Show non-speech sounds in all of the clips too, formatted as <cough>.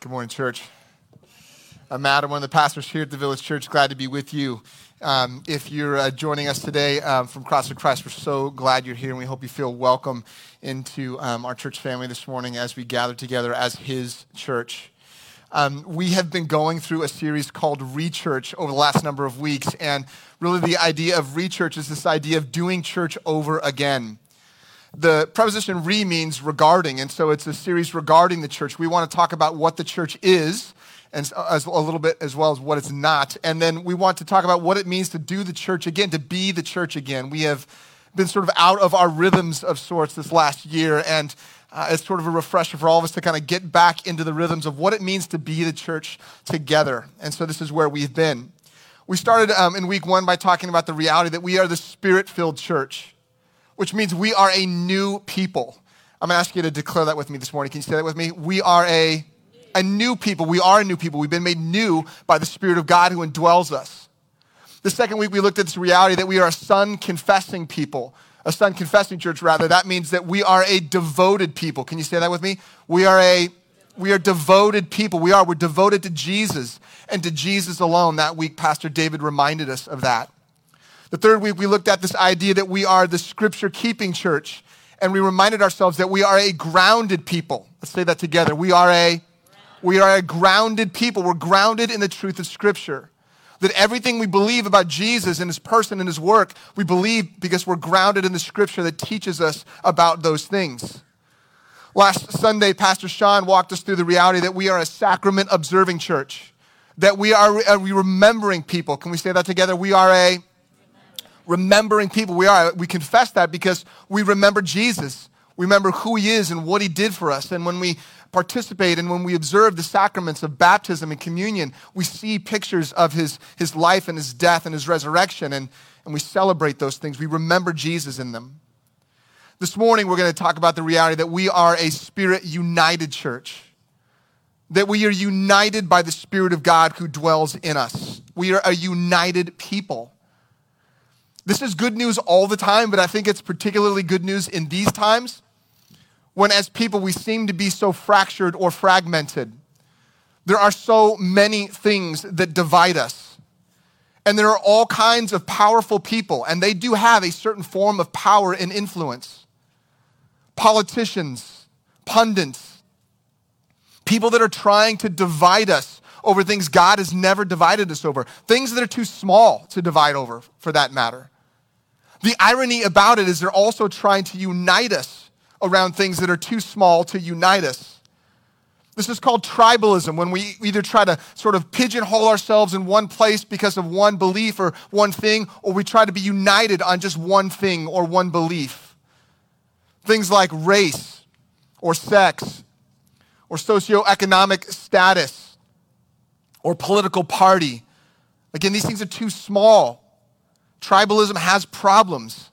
Good morning, church. I'm Adam, one of the pastors here at the Village Church. Glad to be with you. Um, if you're uh, joining us today um, from Cross of Christ, we're so glad you're here, and we hope you feel welcome into um, our church family this morning as we gather together as His church. Um, we have been going through a series called Rechurch over the last number of weeks, and really the idea of Rechurch is this idea of doing church over again. The preposition re means regarding, and so it's a series regarding the church. We want to talk about what the church is, and as a little bit as well as what it's not. And then we want to talk about what it means to do the church again, to be the church again. We have been sort of out of our rhythms of sorts this last year, and uh, it's sort of a refresher for all of us to kind of get back into the rhythms of what it means to be the church together. And so this is where we've been. We started um, in week one by talking about the reality that we are the spirit filled church which means we are a new people. I'm to ask you to declare that with me this morning. Can you say that with me? We are a, a new people. We are a new people. We've been made new by the Spirit of God who indwells us. The second week, we looked at this reality that we are a son confessing people, a son confessing church, rather. That means that we are a devoted people. Can you say that with me? We are a we are devoted people. We are. We're devoted to Jesus and to Jesus alone. That week, Pastor David reminded us of that. The third week, we looked at this idea that we are the scripture keeping church, and we reminded ourselves that we are a grounded people. Let's say that together. We are a we are a grounded people. We're grounded in the truth of Scripture. That everything we believe about Jesus and his person and his work, we believe because we're grounded in the Scripture that teaches us about those things. Last Sunday, Pastor Sean walked us through the reality that we are a sacrament observing church, that we are, are we remembering people. Can we say that together? We are a remembering people. We are. We confess that because we remember Jesus. We remember who he is and what he did for us. And when we participate and when we observe the sacraments of baptism and communion, we see pictures of his, his life and his death and his resurrection, and, and we celebrate those things. We remember Jesus in them. This morning, we're going to talk about the reality that we are a spirit united church, that we are united by the Spirit of God who dwells in us. We are a united people. This is good news all the time, but I think it's particularly good news in these times when, as people, we seem to be so fractured or fragmented. There are so many things that divide us. And there are all kinds of powerful people, and they do have a certain form of power and influence. Politicians, pundits, people that are trying to divide us over things God has never divided us over, things that are too small to divide over, for that matter. The irony about it is they're also trying to unite us around things that are too small to unite us. This is called tribalism, when we either try to sort of pigeonhole ourselves in one place because of one belief or one thing, or we try to be united on just one thing or one belief. Things like race or sex or socioeconomic status or political party. Again, these things are too small Tribalism has problems.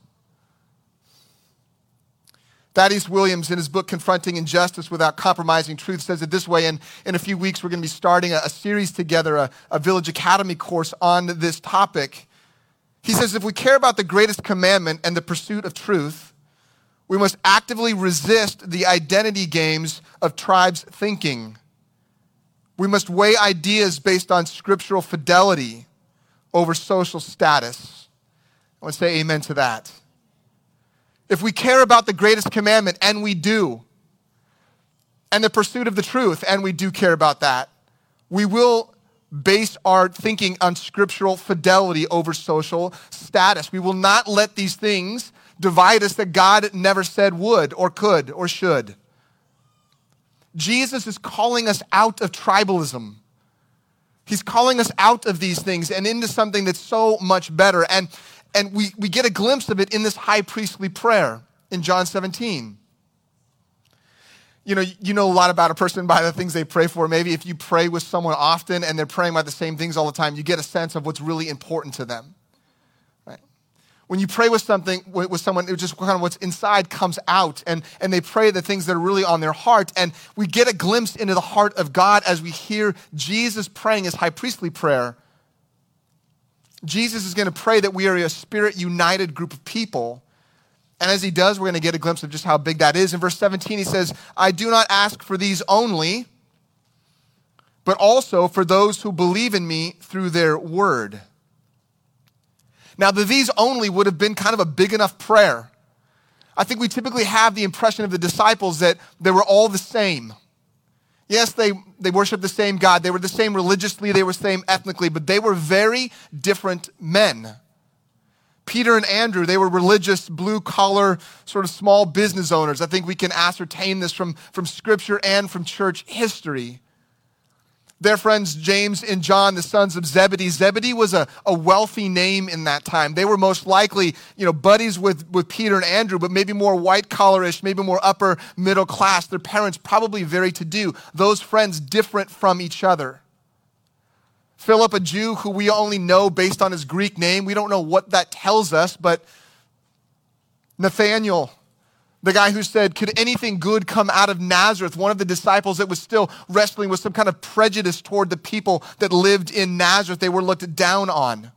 Thaddeus Williams, in his book Confronting Injustice Without Compromising Truth, says it this way. And in a few weeks, we're going to be starting a, a series together, a, a Village Academy course on this topic. He says if we care about the greatest commandment and the pursuit of truth, we must actively resist the identity games of tribes thinking. We must weigh ideas based on scriptural fidelity over social status. I want to say amen to that. If we care about the greatest commandment, and we do, and the pursuit of the truth, and we do care about that, we will base our thinking on scriptural fidelity over social status. We will not let these things divide us that God never said would or could or should. Jesus is calling us out of tribalism. He's calling us out of these things and into something that's so much better. And and we, we get a glimpse of it in this high priestly prayer in John 17. You know, you know a lot about a person by the things they pray for. Maybe if you pray with someone often and they're praying about the same things all the time, you get a sense of what's really important to them. Right? When you pray with something with someone, it just kind of what's inside comes out, and, and they pray the things that are really on their heart. And we get a glimpse into the heart of God as we hear Jesus praying his high priestly prayer Jesus is going to pray that we are a spirit united group of people. And as he does, we're going to get a glimpse of just how big that is. In verse 17, he says, I do not ask for these only, but also for those who believe in me through their word. Now, the these only would have been kind of a big enough prayer. I think we typically have the impression of the disciples that they were all the same. Yes, they, they worshiped the same God. They were the same religiously, they were the same ethnically, but they were very different men. Peter and Andrew, they were religious, blue collar, sort of small business owners. I think we can ascertain this from, from scripture and from church history. Their friends James and John, the sons of Zebedee. Zebedee was a, a wealthy name in that time. They were most likely, you know, buddies with, with Peter and Andrew, but maybe more white collarish, maybe more upper middle class. Their parents probably very to do. Those friends different from each other. Philip, a Jew who we only know based on his Greek name. We don't know what that tells us, but Nathaniel, the guy who said, Could anything good come out of Nazareth? One of the disciples that was still wrestling with some kind of prejudice toward the people that lived in Nazareth, they were looked down on.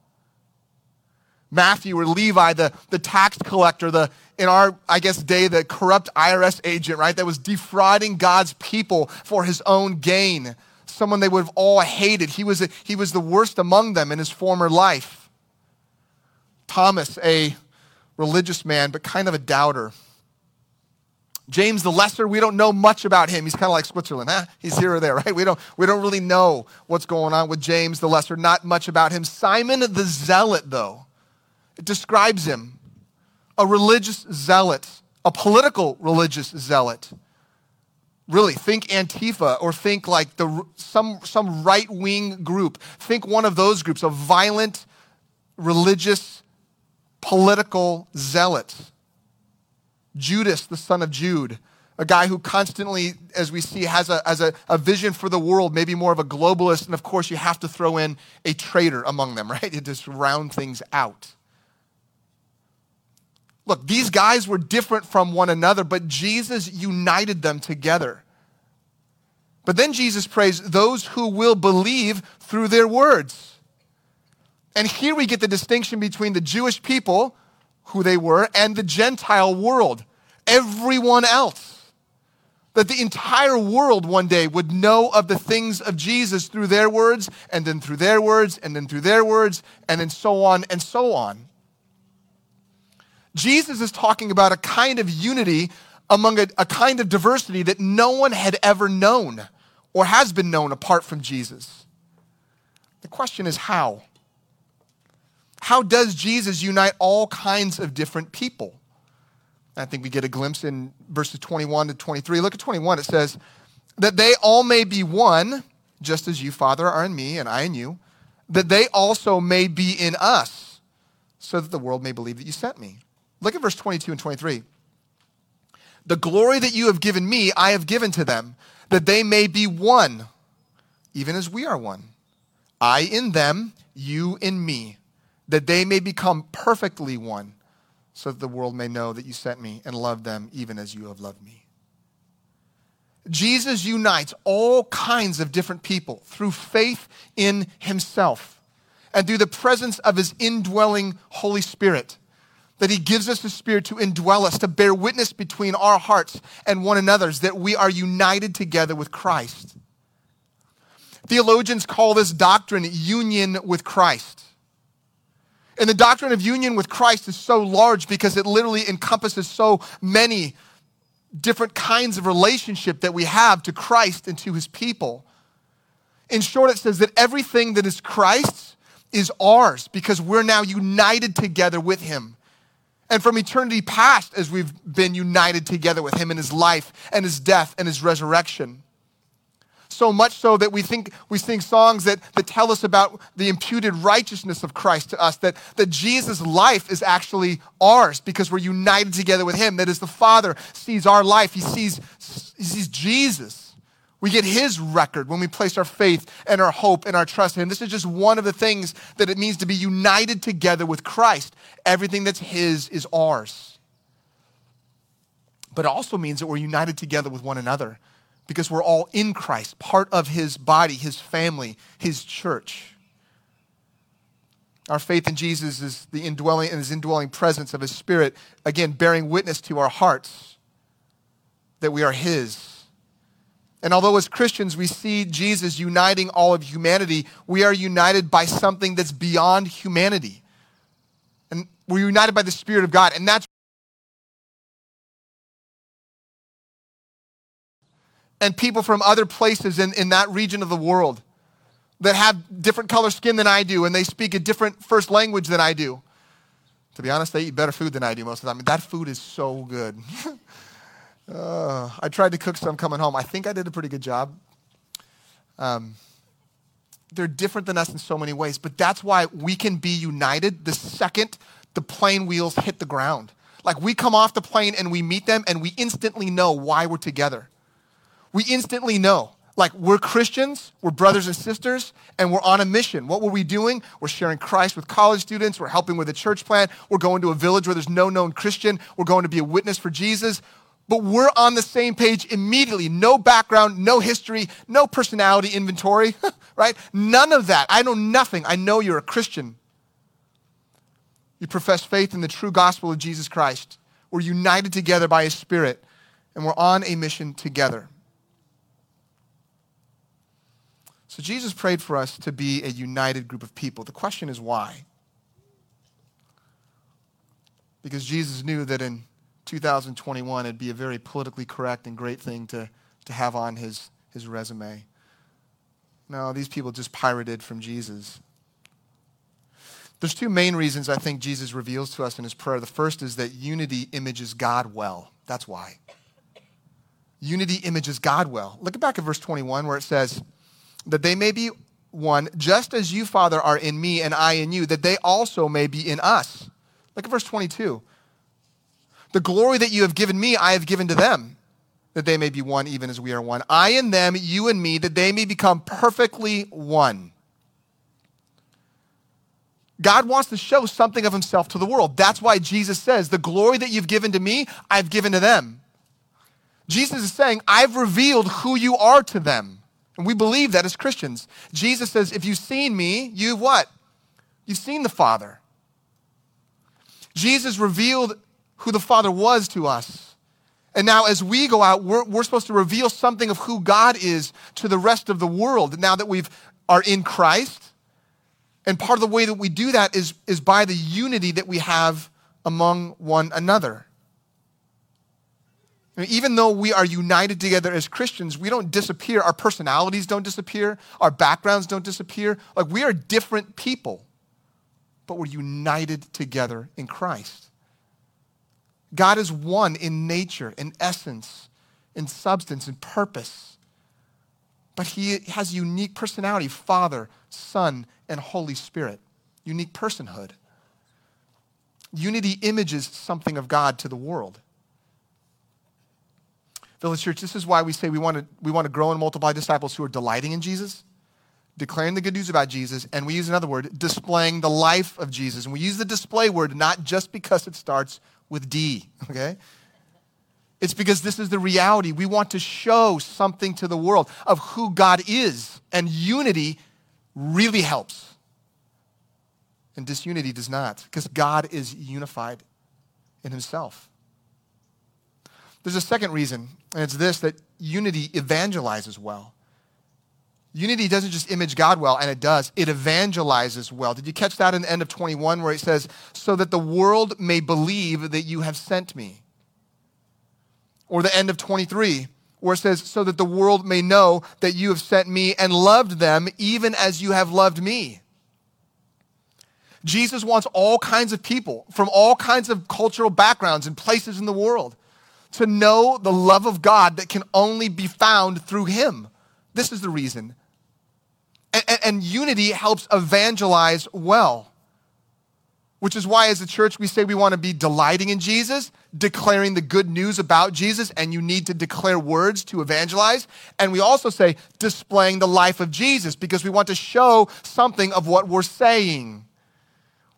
Matthew or Levi, the, the tax collector, the in our, I guess, day, the corrupt IRS agent, right, that was defrauding God's people for his own gain. Someone they would have all hated. He was, a, he was the worst among them in his former life. Thomas, a religious man, but kind of a doubter. James the Lesser, we don't know much about him. He's kind of like Switzerland. Huh? He's here or there, right? We don't, we don't really know what's going on with James the Lesser. Not much about him. Simon the Zealot, though, it describes him a religious zealot, a political religious zealot. Really, think Antifa or think like the, some, some right wing group. Think one of those groups, a violent, religious, political zealot. Judas, the son of Jude, a guy who constantly, as we see, has a, has a, a vision for the world, maybe more of a globalist. And of course, you have to throw in a traitor among them, <laughs> right? To just round things out. Look, these guys were different from one another, but Jesus united them together. But then Jesus prays those who will believe through their words. And here we get the distinction between the Jewish people, who they were, and the Gentile world everyone else. That the entire world one day would know of the things of Jesus through their words, and then through their words, and then through their words, and then so on and so on. Jesus is talking about a kind of unity among a, a kind of diversity that no one had ever known or has been known apart from Jesus. The question is how? How does Jesus unite all kinds of different people? I think we get a glimpse in verses 21 to 23. Look at 21. It says, That they all may be one, just as you, Father, are in me, and I in you, that they also may be in us, so that the world may believe that you sent me. Look at verse 22 and 23. The glory that you have given me, I have given to them, that they may be one, even as we are one. I in them, you in me, that they may become perfectly one so that the world may know that you sent me and love them even as you have loved me. Jesus unites all kinds of different people through faith in himself and through the presence of his indwelling Holy Spirit. That he gives us the Spirit to indwell us, to bear witness between our hearts and one another's, that we are united together with Christ. Theologians call this doctrine union with Christ. And the doctrine of union with Christ is so large because it literally encompasses so many different kinds of relationship that we have to Christ and to his people. In short, it says that everything that is Christ's is ours because we're now united together with him. And from eternity past, as we've been united together with him in his life and his death and his resurrection so much so that we think we sing songs that, that tell us about the imputed righteousness of Christ to us, that, that Jesus' life is actually ours because we're united together with him. That as the Father sees our life, he sees, he sees Jesus. We get his record when we place our faith and our hope and our trust in him. This is just one of the things that it means to be united together with Christ. Everything that's his is ours. But it also means that we're united together with one another because we're all in Christ, part of his body, his family, his church. Our faith in Jesus is the indwelling and his indwelling presence of his spirit, again, bearing witness to our hearts that we are his And although as Christians we see Jesus uniting all of humanity, we are united by something that's beyond humanity. And we're united by the Spirit of God. And that's and people from other places in, in that region of the world that have different color skin than I do and they speak a different first language than I do. To be honest, they eat better food than I do most of the time. That food is so good. <laughs> uh, I tried to cook some coming home. I think I did a pretty good job. Um, they're different than us in so many ways, but that's why we can be united the second the plane wheels hit the ground. Like we come off the plane and we meet them and we instantly know why we're together. We instantly know like we're Christians, we're brothers and sisters, and we're on a mission. What were we doing? We're sharing Christ with college students, we're helping with a church plant, we're going to a village where there's no known Christian, we're going to be a witness for Jesus. But we're on the same page immediately. No background, no history, no personality inventory, <laughs> right? None of that. I know nothing. I know you're a Christian. You profess faith in the true gospel of Jesus Christ. We're united together by His Spirit, and we're on a mission together. So Jesus prayed for us to be a united group of people. The question is why? Because Jesus knew that in 2021 it'd be a very politically correct and great thing to, to have on his, his resume. No, these people just pirated from Jesus. There's two main reasons I think Jesus reveals to us in his prayer. The first is that unity images God well. That's why. Unity images God well. Look back at verse 21 where it says, that they may be one, just as you, Father, are in me and I in you, that they also may be in us. Look at verse 22. The glory that you have given me, I have given to them, that they may be one even as we are one. I and them, you and me, that they may become perfectly one. God wants to show something of himself to the world. That's why Jesus says, The glory that you've given to me, I've given to them. Jesus is saying, I've revealed who you are to them. And we believe that as Christians. Jesus says, if you've seen me, you've what? You've seen the Father. Jesus revealed who the Father was to us. And now, as we go out, we're, we're supposed to reveal something of who God is to the rest of the world now that we are in Christ. And part of the way that we do that is, is by the unity that we have among one another even though we are united together as Christians, we don't disappear. Our personalities don't disappear. Our backgrounds don't disappear. Like we are different people, but we're united together in Christ. God is one in nature, in essence, in substance, in purpose. But he has unique personality Father, Son, and Holy Spirit. Unique personhood. Unity images something of God to the world. Village Church, this is why we say we want to, we want to grow and multiply disciples who are delighting in Jesus, declaring the good news about Jesus, and we use another word, displaying the life of Jesus. And we use the display word not just because it starts with D, okay? It's because this is the reality. We want to show something to the world of who God is, and unity really helps. And disunity does not, because God is unified in himself. There's a second reason, and it's this that unity evangelizes well. Unity doesn't just image God well, and it does. It evangelizes well. Did you catch that in the end of 21 where it says, So that the world may believe that you have sent me? Or the end of 23 where it says, So that the world may know that you have sent me and loved them even as you have loved me. Jesus wants all kinds of people from all kinds of cultural backgrounds and places in the world to know the love of God that can only be found through Him. This is the reason. And, and, and, unity helps evangelize well, which is why, as a church, we say we want to be delighting in Jesus, declaring the good news about Jesus, and you need to declare words to evangelize. And we also say displaying the life of Jesus because we want to show something of what we're saying.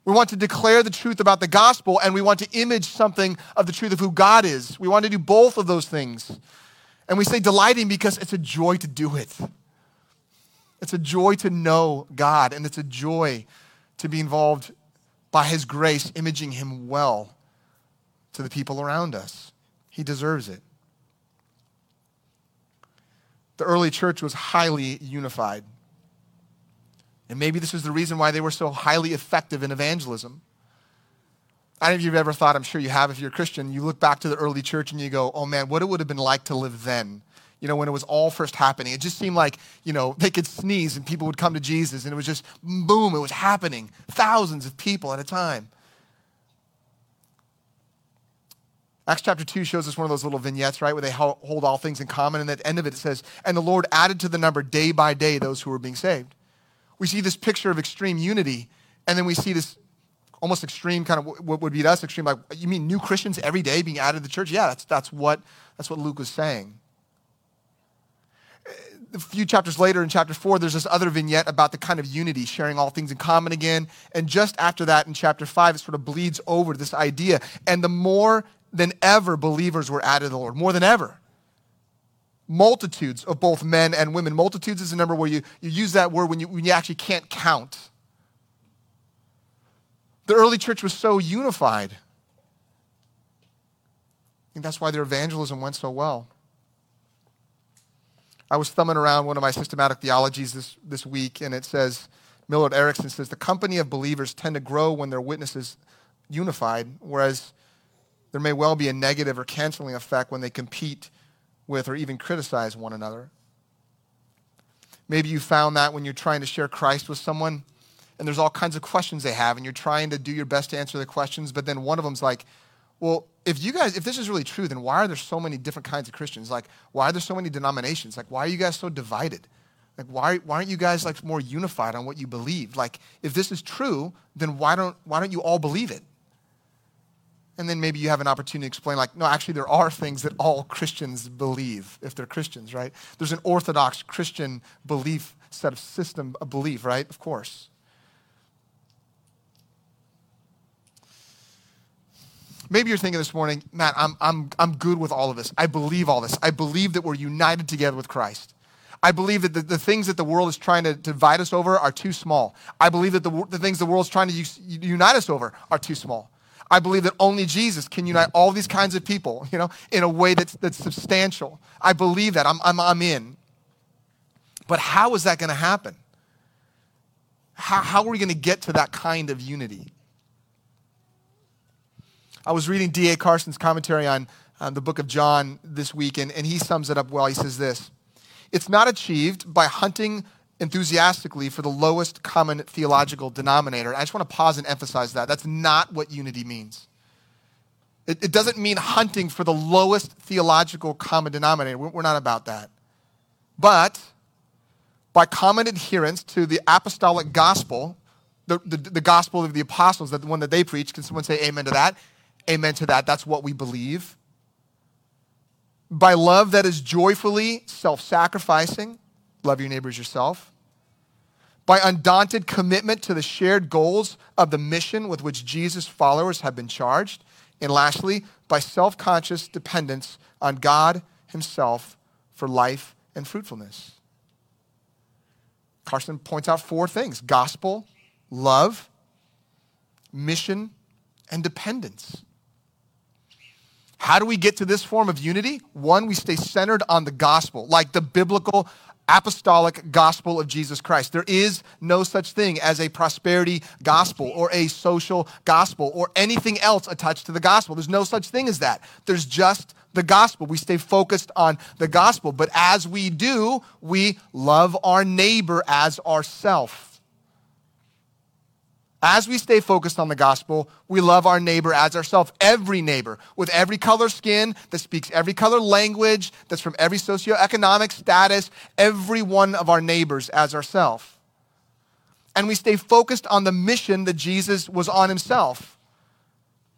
We want to declare the truth about the gospel and we want to image something of the truth of who God is. We want to do both of those things. And we say delighting because it's a joy to do it. It's a joy to know God and it's a joy to be involved by His grace, imaging Him well to the people around us. He deserves it. the early church was highly unified. And maybe this is the reason why they were so highly effective in evangelism. I don't know if you've ever thought, I'm sure you have if you're a Christian, you look back to the early church and you go, oh man, what it would have been like to live then. You know, when it was all first happening. It just seemed like, you know, they could sneeze and people would come to Jesus and it was just boom, it was happening. Thousands of people at a time. Acts chapter 2 shows us one of those little vignettes, right, where they hold all things in common. And at the end of it, it says, And the Lord added to the number day by day those who were being saved. We see this picture of extreme unity, and then we see this almost extreme kind of what would be us extreme like you mean new christians every day being added to the church? Yeah that's, that's what that's what luke was saying. A few chapters later in chapter 4 there's this other vignette about the kind of unity sharing all things in common again. And just after that in chapter 5 it sort of bleeds over this idea. And the more than ever believers were added to the lord more than ever multitudes of both men and women multitudes is a number where you, you use that word when you, when you actually can't count the early church was so unified. I think that's why their evangelism went so well. I was thumbing around one of my systematic theologies this, this week, and it says, Millard Erickson says, the company of believers tend to grow when their witnesses unified, whereas there may well be a negative or canceling effect when they compete with or even criticize one another. Maybe you found that when you're trying to share Christ with someone, and there's all kinds of questions they have, and you're trying to do your best to answer the questions, but then one of them's like, well, if you guys, if this is really true, then why are there so many different kinds of Christians? Like, why are there so many denominations? Like, why are you guys so divided? Like, why, why aren't you guys like more unified on what you believe? Like, if this is true, then why don't, why don't you all believe it? And then maybe you have an opportunity to explain, like, no, actually, there are things that all Christians believe if they're Christians, right? There's an orthodox Christian belief set of system of belief, right? Of course. Maybe you're thinking this morning, Matt, I'm, I'm, I'm good with all of this. I believe all this. I believe that we're united together with Christ. I believe that the, the things that the world is trying to, divide us over are too small. I believe that the, the things the world's trying to unite us over are too small. I believe that only Jesus can unite all these kinds of people, you know, in a way that's, that's substantial. I believe that. I'm, I'm, I'm in. But how is that going to happen? How, how are we going to get to that kind of unity? I was reading D.A. Carson's commentary on, the book of John this week, and, and he sums it up well. He says this It's not achieved by hunting enthusiastically for the lowest common theological denominator. I just want to pause and emphasize that. That's not what unity means. It, it doesn't mean hunting for the lowest theological common denominator. We're, we're not about that. But by common adherence to the apostolic gospel, the, the, the, gospel of the apostles, that the one that they preach, can someone say amen to that? Amen to that. That's what we believe. By love that is joyfully self sacrificing, love your neighbors yourself. By undaunted commitment to the shared goals of the mission with which Jesus' followers have been charged. And lastly, by self conscious dependence on God Himself for life and fruitfulness. Carson points out four things gospel, love, mission, and dependence. How do we get to this form of unity? One, we stay centered on the gospel, like the biblical apostolic gospel of Jesus Christ. There is no such thing as a prosperity gospel or a social gospel or anything else attached to the gospel. There's no such thing as that. There's just the gospel. We stay focused on the gospel. But as we do, we love our neighbor as ourself. As we stay focused on the gospel, we love our neighbor as ourselves, every neighbor, with every color skin, that speaks every color language, that's from every socioeconomic status, every one of our neighbors as ourselves. And we stay focused on the mission that Jesus was on himself.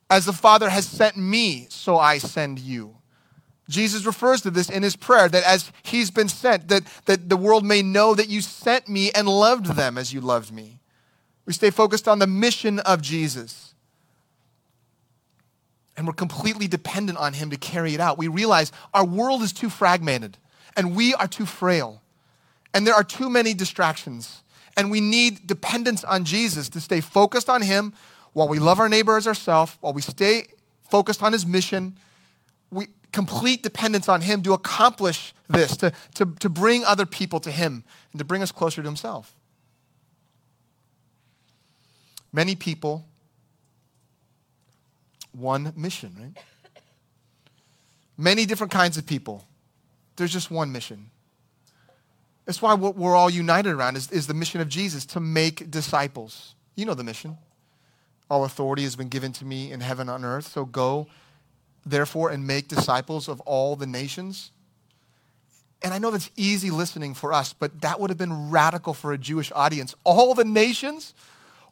As the Father has sent me, so I send you. Jesus refers to this in his prayer that as he's been sent, that, that the world may know that you sent me and loved them as you loved me. We stay focused on the mission of Jesus. And we're completely dependent on Him to carry it out. We realize our world is too fragmented and we are too frail. And there are too many distractions. And we need dependence on Jesus to stay focused on Him while we love our neighbor as ourselves, while we stay focused on His mission. We, complete dependence on Him to accomplish this, to, to, to bring other people to Him, and to bring us closer to Himself. Many people, one mission, right? Many different kinds of people. There's just one mission. That's why what we're all united around is, is the mission of Jesus to make disciples. You know the mission. All authority has been given to me in heaven and on earth. So go, therefore, and make disciples of all the nations. And I know that's easy listening for us, but that would have been radical for a Jewish audience. All the nations,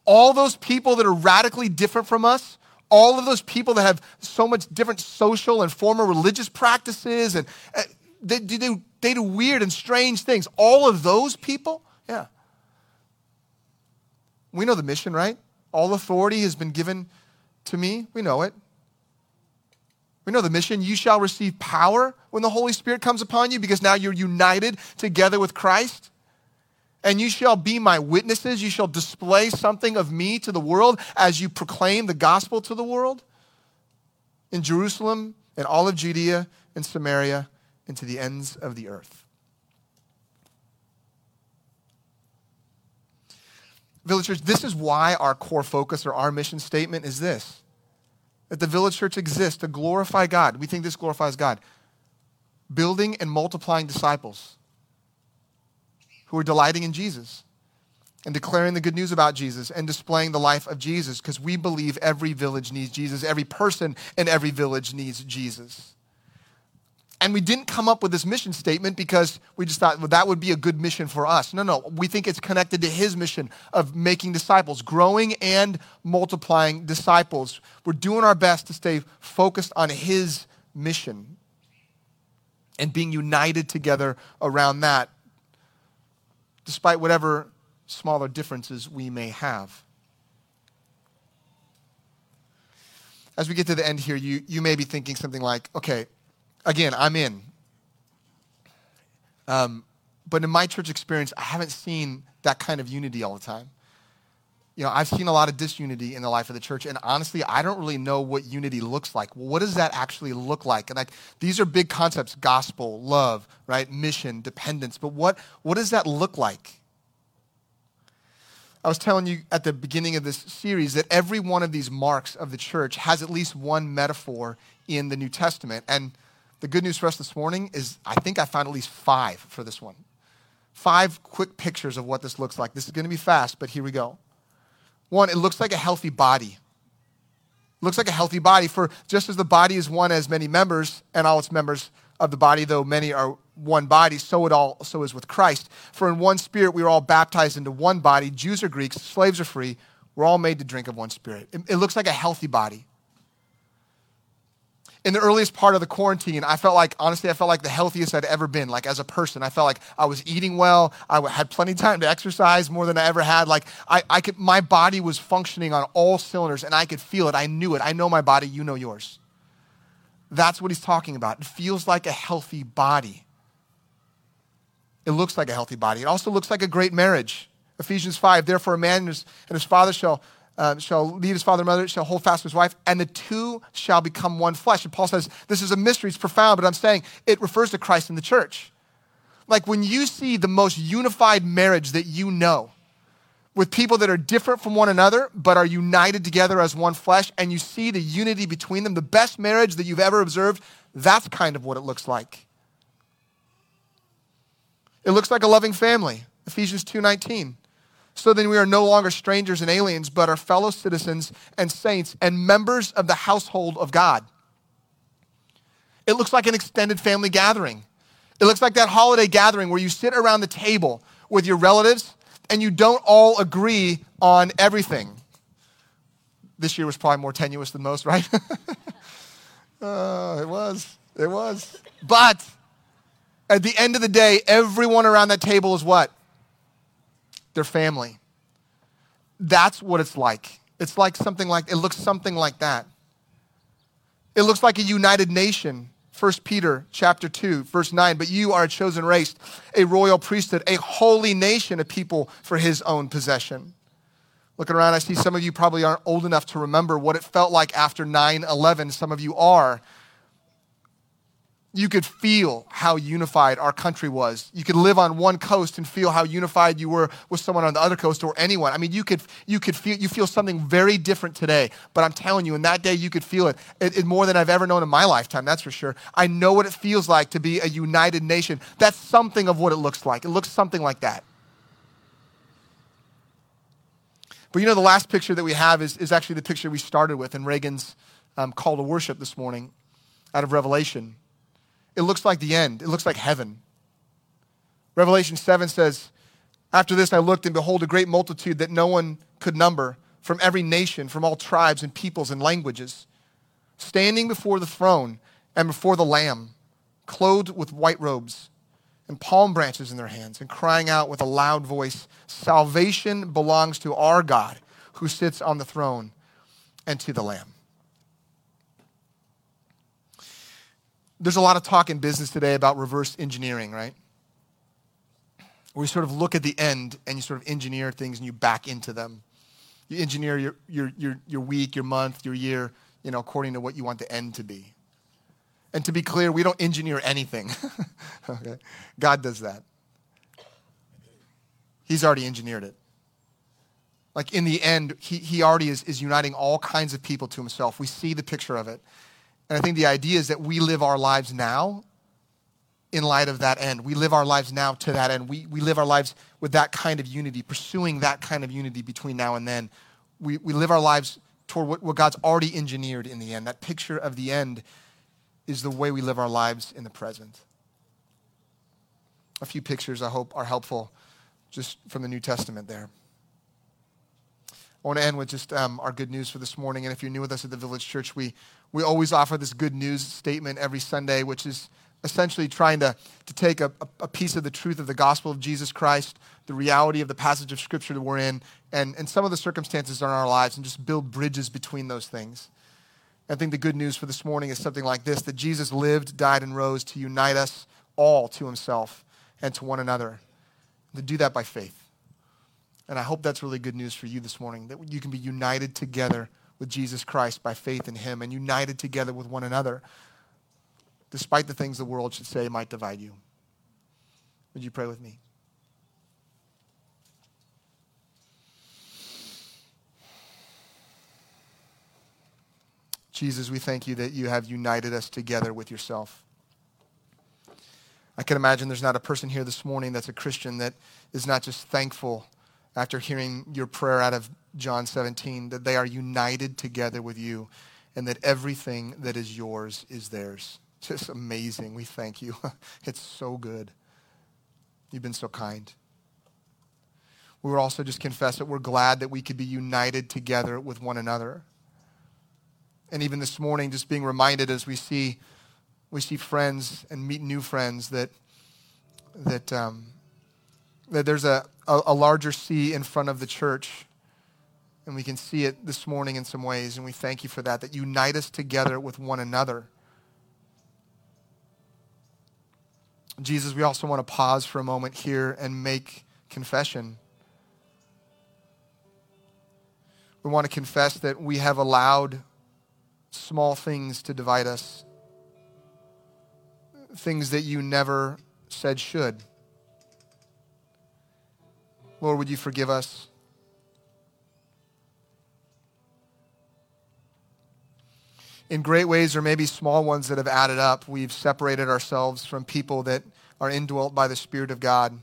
all those people that are radically different from us, all of those people that have so much different social and former religious practices, and uh, they, they, they do weird and strange things. All of those people, yeah. We know the mission, right? All authority has been given to me. We know it. We know the mission. You shall receive power when the Holy Spirit comes upon you because now you're united together with Christ. And you shall be my witnesses. You shall display something of me to the world as you proclaim the gospel to the world in Jerusalem and all of Judea and Samaria and to the ends of the earth. Village Church, this is why our core focus or our mission statement is this that the Village Church exists to glorify God. We think this glorifies God. Building and multiplying disciples who are delighting in Jesus and declaring the good news about Jesus and displaying the life of Jesus because we believe every village needs Jesus. Every person in every village needs Jesus. And we didn't come up with this mission statement because we just thought well, that would be a good mission for us. No, no. We think it's connected to his mission of making disciples, growing and multiplying disciples. We're doing our best to stay focused on his mission and being united together around that, despite whatever smaller differences we may have. As we get to the end here, you, you may be thinking something like, okay, again, I'm in. Um, but in my church experience, I haven't seen that kind of unity all the time. You know, I've seen a lot of disunity in the life of the church, and honestly, I don't really know what unity looks like. Well, what does that actually look like? And like, these are big concepts: gospel, love, right, mission, dependence. But what what does that look like? I was telling you at the beginning of this series that every one of these marks of the church has at least one metaphor in the New Testament, and the good news for us this morning is I think I found at least five for this one. Five quick pictures of what this looks like. This is going to be fast, but here we go. One, it looks like a healthy body. It looks like a healthy body for just as the body is one as many members and all its members of the body, though many are one body, so it all so is with Christ. For in one spirit we are all baptized into one body, Jews or Greeks, slaves are free, we're all made to drink of one spirit. It, it looks like a healthy body in the earliest part of the quarantine, I felt like, honestly, I felt like the healthiest I'd ever been. Like as a person, I felt like I was eating well. I had plenty of time to exercise more than I ever had. Like I, I could, my body was functioning on all cylinders and I could feel it. I knew it. I know my body. You know yours. That's what he's talking about. It feels like a healthy body. It looks like a healthy body. It also looks like a great marriage. Ephesians 5, therefore a man and his, and his father shall uh, shall leave his father and mother, shall hold fast to his wife, and the two shall become one flesh. And Paul says, this is a mystery, it's profound, but I'm saying it refers to Christ and the church. Like when you see the most unified marriage that you know, with people that are different from one another, but are united together as one flesh, and you see the unity between them, the best marriage that you've ever observed, that's kind of what it looks like. It looks like a loving family. Ephesians 2:19. So then we are no longer strangers and aliens, but are fellow citizens and saints and members of the household of God. It looks like an extended family gathering. It looks like that holiday gathering where you sit around the table with your relatives and you don't all agree on everything. This year was probably more tenuous than most, right? oh, <laughs> it was. It was. But at the end of the day, everyone around that table is what? Their family. That's what it's like. It's like something like, it looks something like that. It looks like a united nation. 1 Peter chapter 2, verse 9. But you are a chosen race, a royal priesthood, a holy nation, a people for his own possession. Looking around, I see some of you probably aren't old enough to remember what it felt like after 9 11. Some of you are. You could feel how unified our country was. You could live on one coast and feel how unified you were with someone on the other coast or anyone. I mean, you could, you could feel, you feel something very different today. But I'm telling you, in that day, you could feel it, it, it more than I've ever known in my lifetime, that's for sure. I know what it feels like to be a united nation. That's something of what it looks like. It looks something like that. But you know, the last picture that we have is, is actually the picture we started with in Reagan's um, call to worship this morning out of Revelation. It looks like the end, it looks like heaven. Revelation 7 says, After this I looked, and behold, a great multitude that no one could number from every nation, from all tribes and peoples and languages, standing before the throne and before the Lamb, clothed with white robes and palm branches in their hands, and crying out with a loud voice Salvation belongs to our God who sits on the throne and to the Lamb. There's a lot of talk in business today about reverse engineering, right? Where you sort of look at the end and you sort of engineer things and you back into them. You engineer your, your, your, your week, your month, your year, you know, according to what you want the end to be. And to be clear, we don't engineer anything. <laughs> okay? God does that. He's already engineered it. Like in the end, he, he already is, is uniting all kinds of people to himself. We see the picture of it. And I think the idea is that we live our lives now in light of that end. We live our lives now to that end. We, we live our lives with that kind of unity, pursuing that kind of unity between now and then. We, we live our lives toward what, what God's already engineered in the end. That picture of the end is the way we live our lives in the present. A few pictures I hope are helpful just from the New Testament there. I want to end with just um, our good news for this morning. And if you're new with us at the Village Church, we, we always offer this good news statement every Sunday, which is essentially trying to, to take a, a piece of the truth of the gospel of Jesus Christ, the reality of the passage of Scripture that we're in, and, and some of the circumstances in our lives, and just build bridges between those things. I think the good news for this morning is something like this that Jesus lived, died, and rose to unite us all to himself and to one another. To do that by faith. And I hope that's really good news for you this morning that you can be united together with Jesus Christ by faith in Him and united together with one another, despite the things the world should say might divide you. Would you pray with me? Jesus, we thank you that you have united us together with yourself. I can imagine there's not a person here this morning that's a Christian that is not just thankful after hearing your prayer out of John 17 that they are united together with you and that everything that is yours is theirs. Just amazing. We thank you. <laughs> It's so good. You've been so kind. We would also just confess that we're glad that we could be united together with one another. And even this morning, just being reminded as we see we see friends and meet new friends that that um, that there's a, a, a larger sea in front of the church and we can see it this morning in some ways and we thank you for that that unite us together with one another jesus we also want to pause for a moment here and make confession we want to confess that we have allowed small things to divide us things that you never said should. Lord, would you forgive us? In great ways, or maybe small ones that have added up, we've separated ourselves from people that are indwelt by the Spirit of God.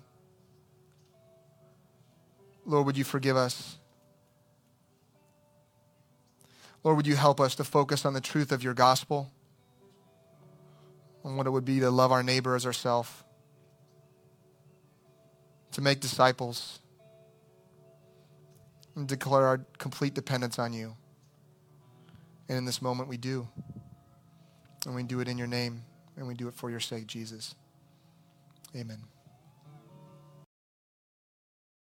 Lord, would you forgive us? Lord, would you help us to focus on the truth of your gospel? on what it would be to love our neighbor as ourselves, to make disciples, and declare our complete dependence on you. And in this moment, we do. And we do it in your name, and we do it for your sake, Jesus. Amen.